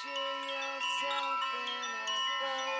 Picture yourself in a boat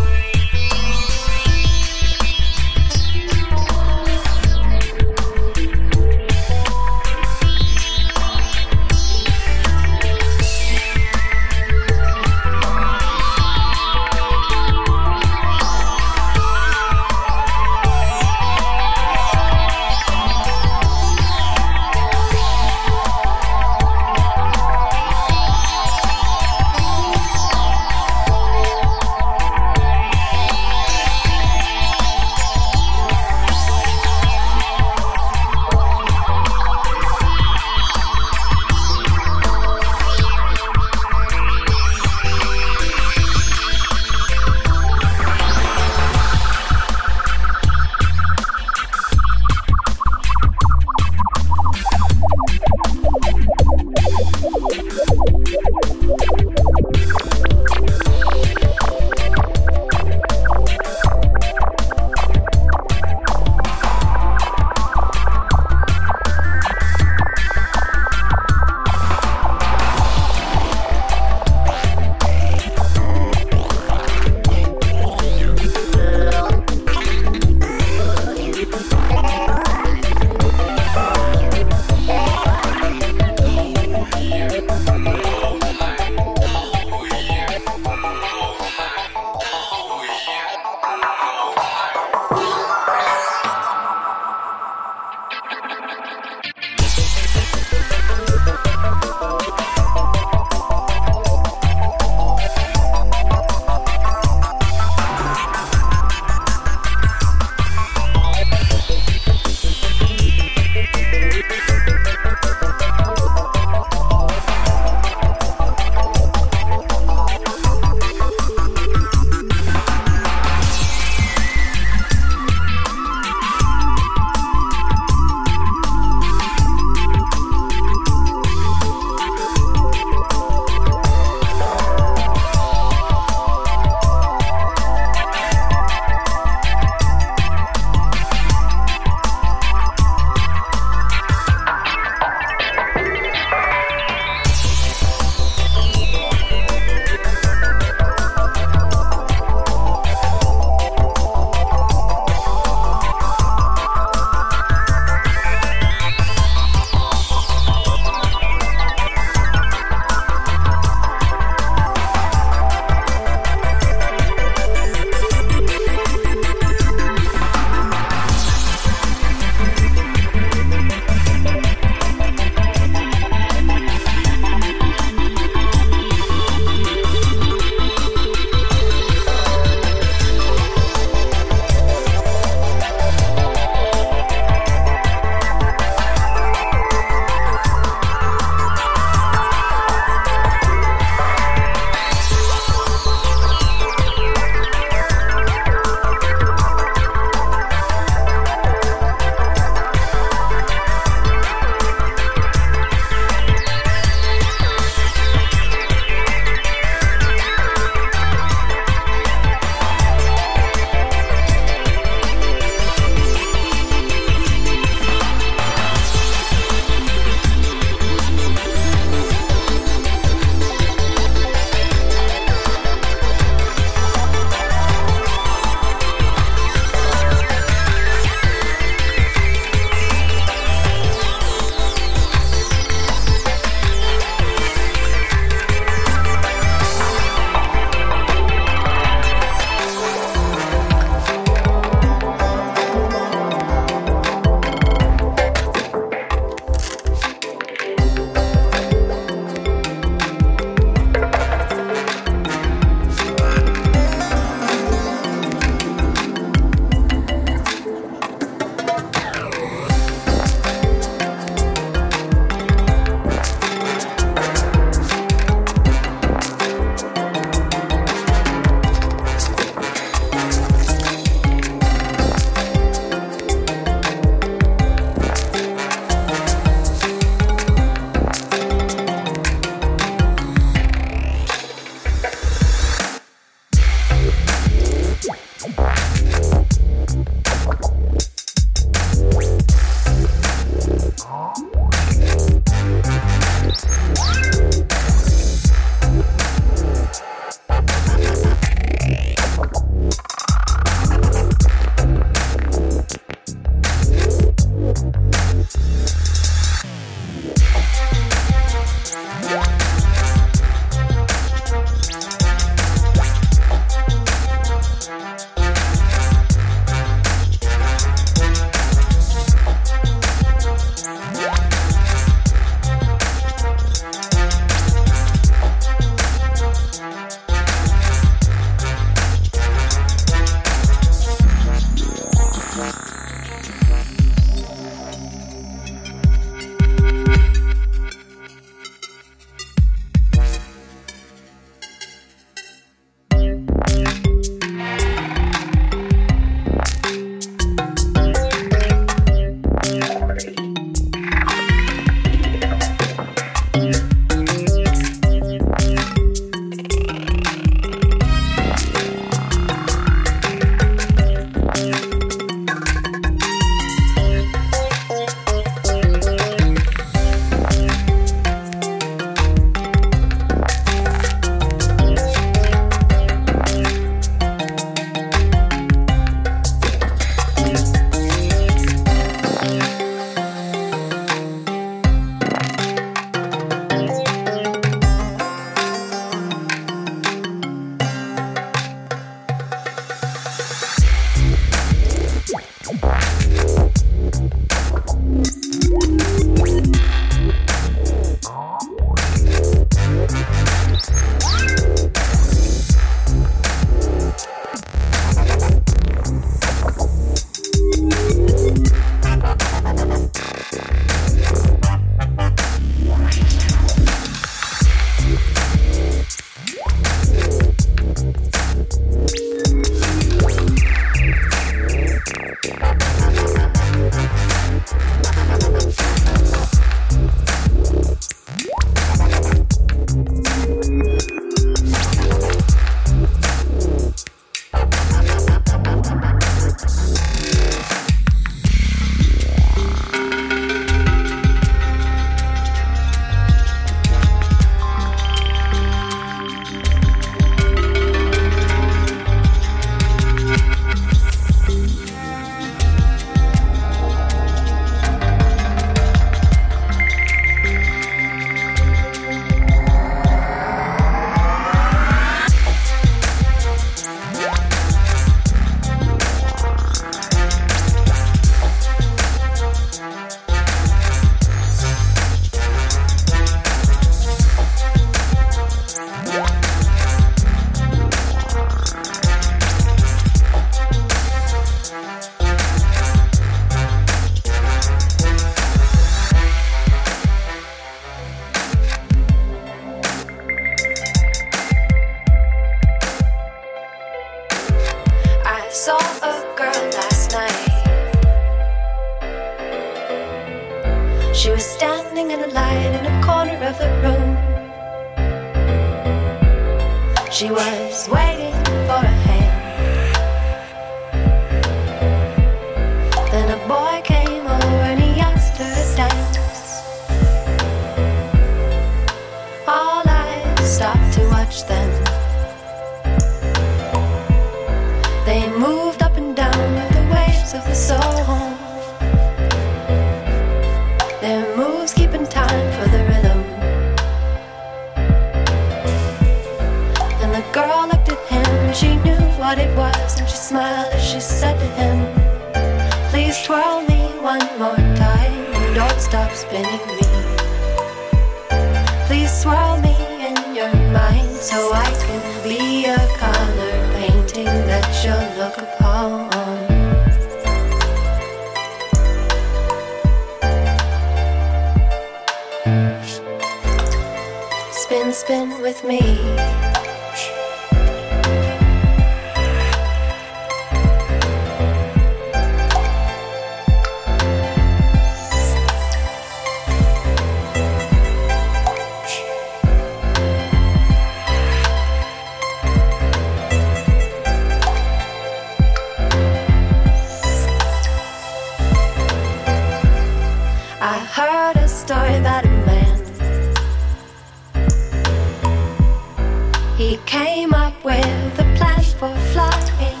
He came up with a plan for flying.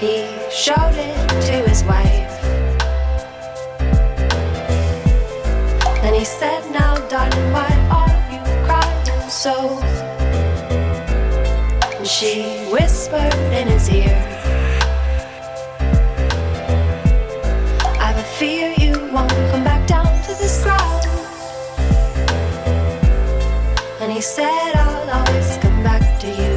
He showed it to his wife. and he said, Now, darling, why are you crying so? And she whispered in his he said, I'll always come back to you.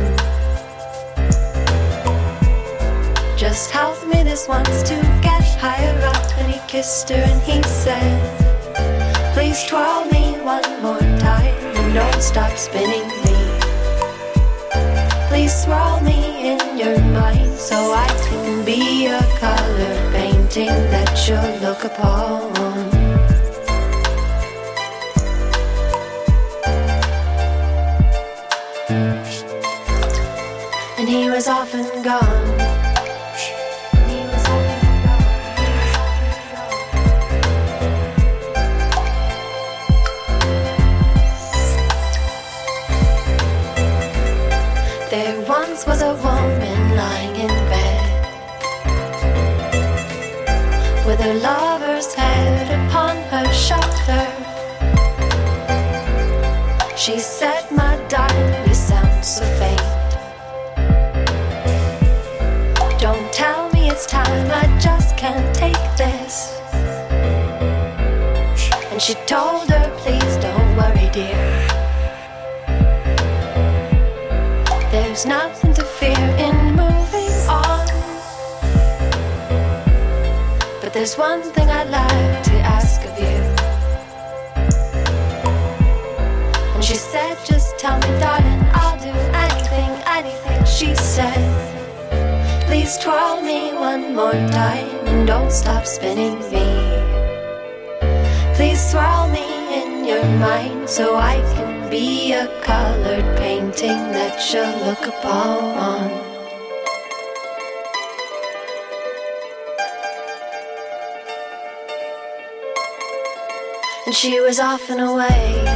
Just help me this once to get higher up. And he kissed her and he said, Please twirl me one more time and don't stop spinning me. Please swirl me in your mind so I can be a color painting that you'll look upon. There once was a woman lying in bed with her lover's head upon her shoulder. She said, And she told her, Please don't worry, dear. There's nothing to fear in moving on. But there's one thing I'd like to ask of you. And she said, Just tell me, darling, I'll do anything, anything. She said, Please twirl me one more time and don't stop spinning me. Please swirl me in your mind so I can be a colored painting that you'll look upon. And she was off and away.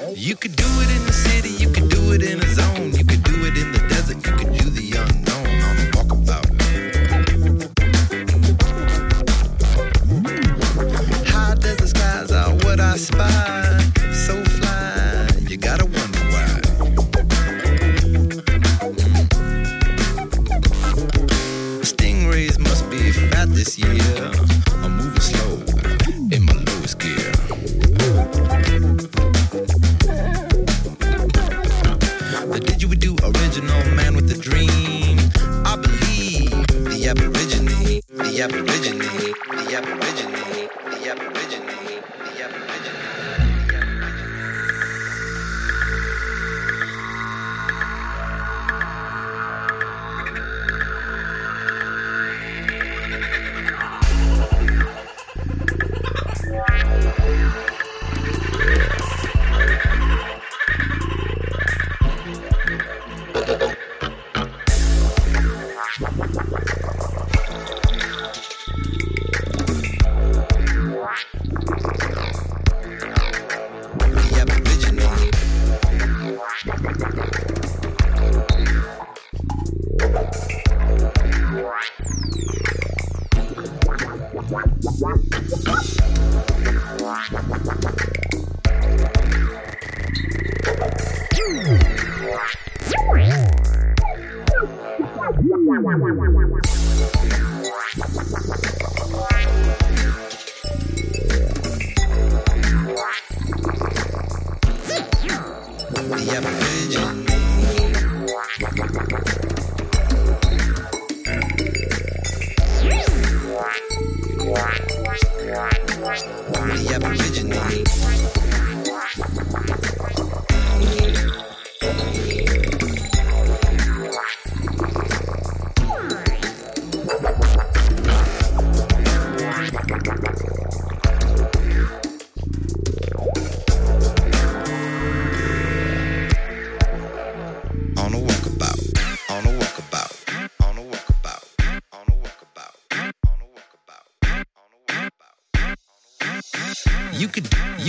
You could do it in the city, you could do it in a zone, you could do it in the desert, you could do the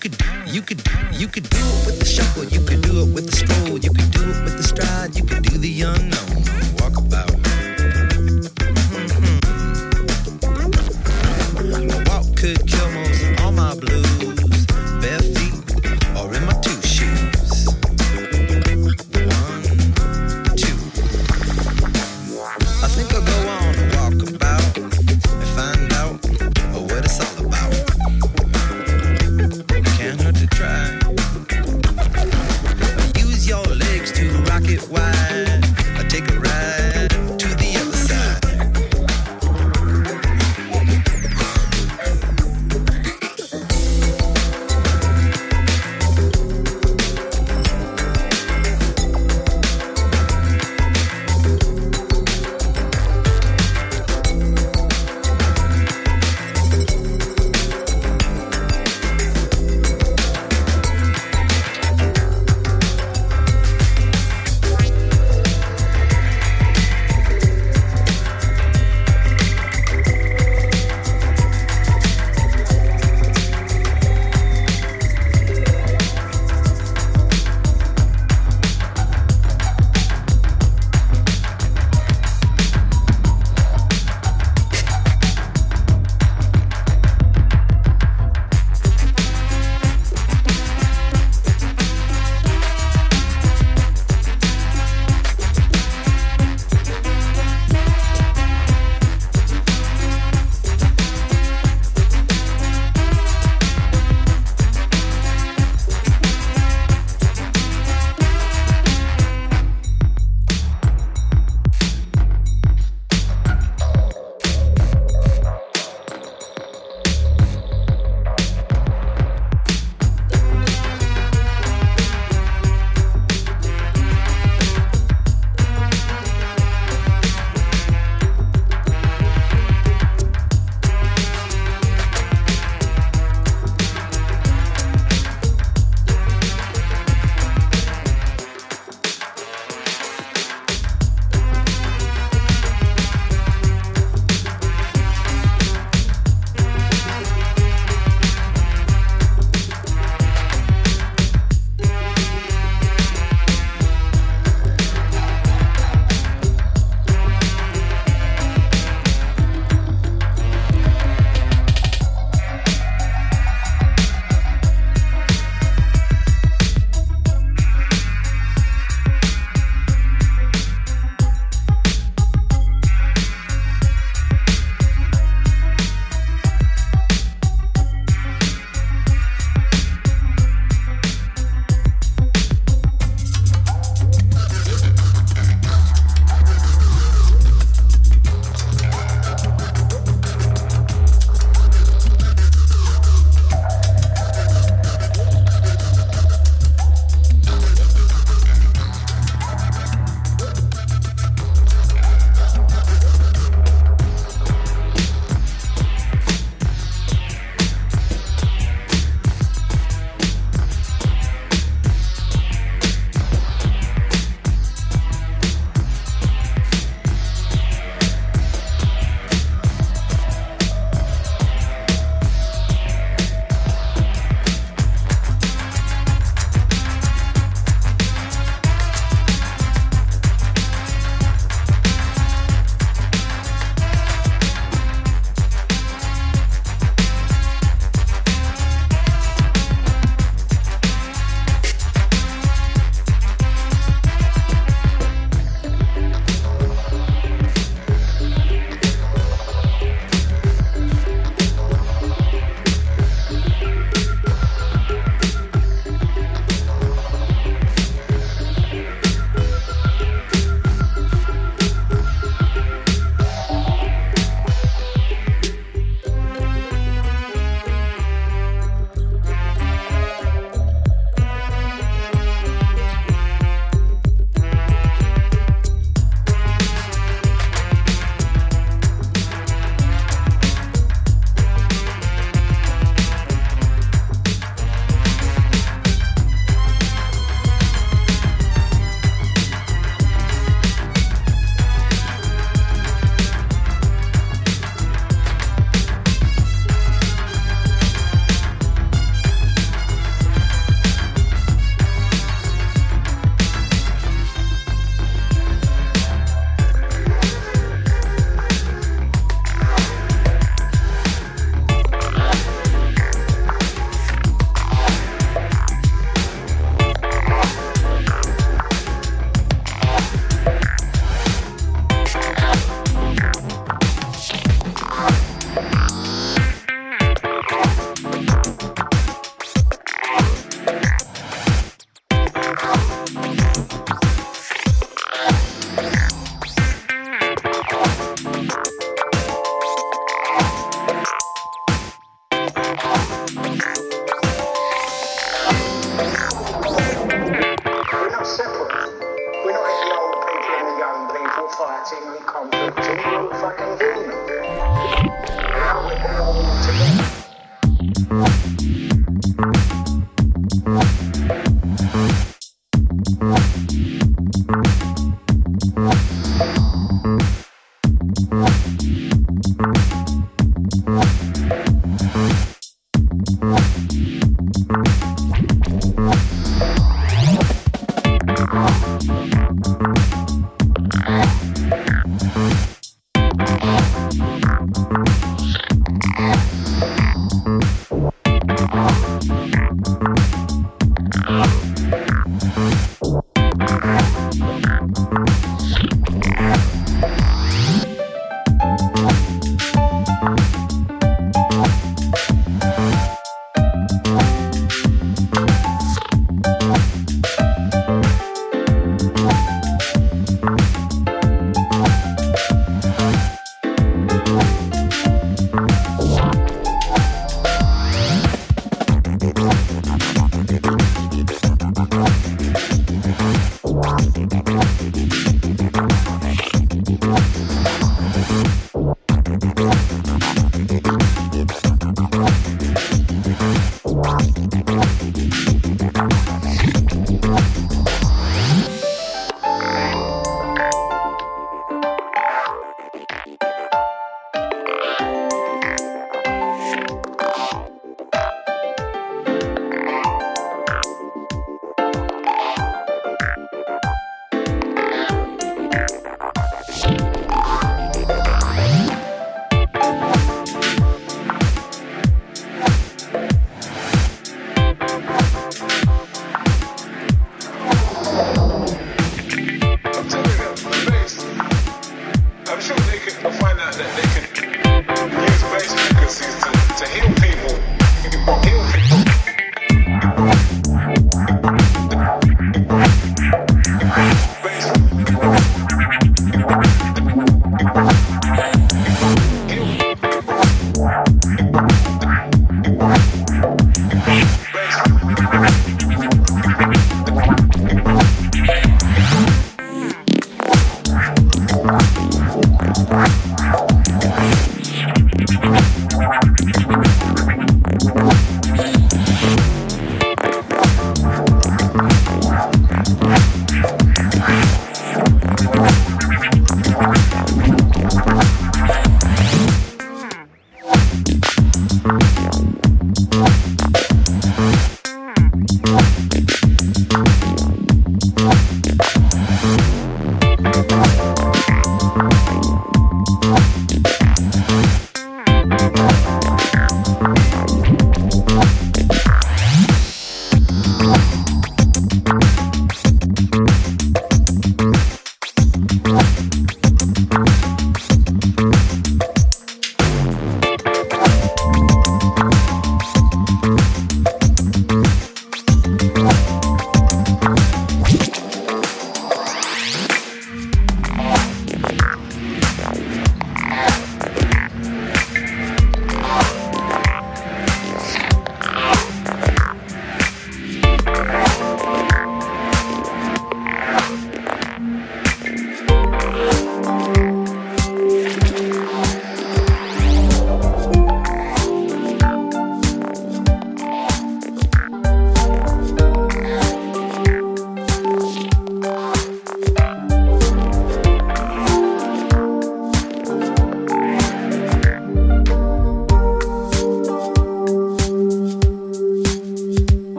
could, you could, you could do it with the shovel. You could do it with the spoon.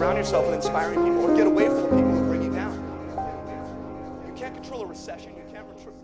surround yourself with inspiring people or get away from the people who bring you down. You can't control a recession. You can't control.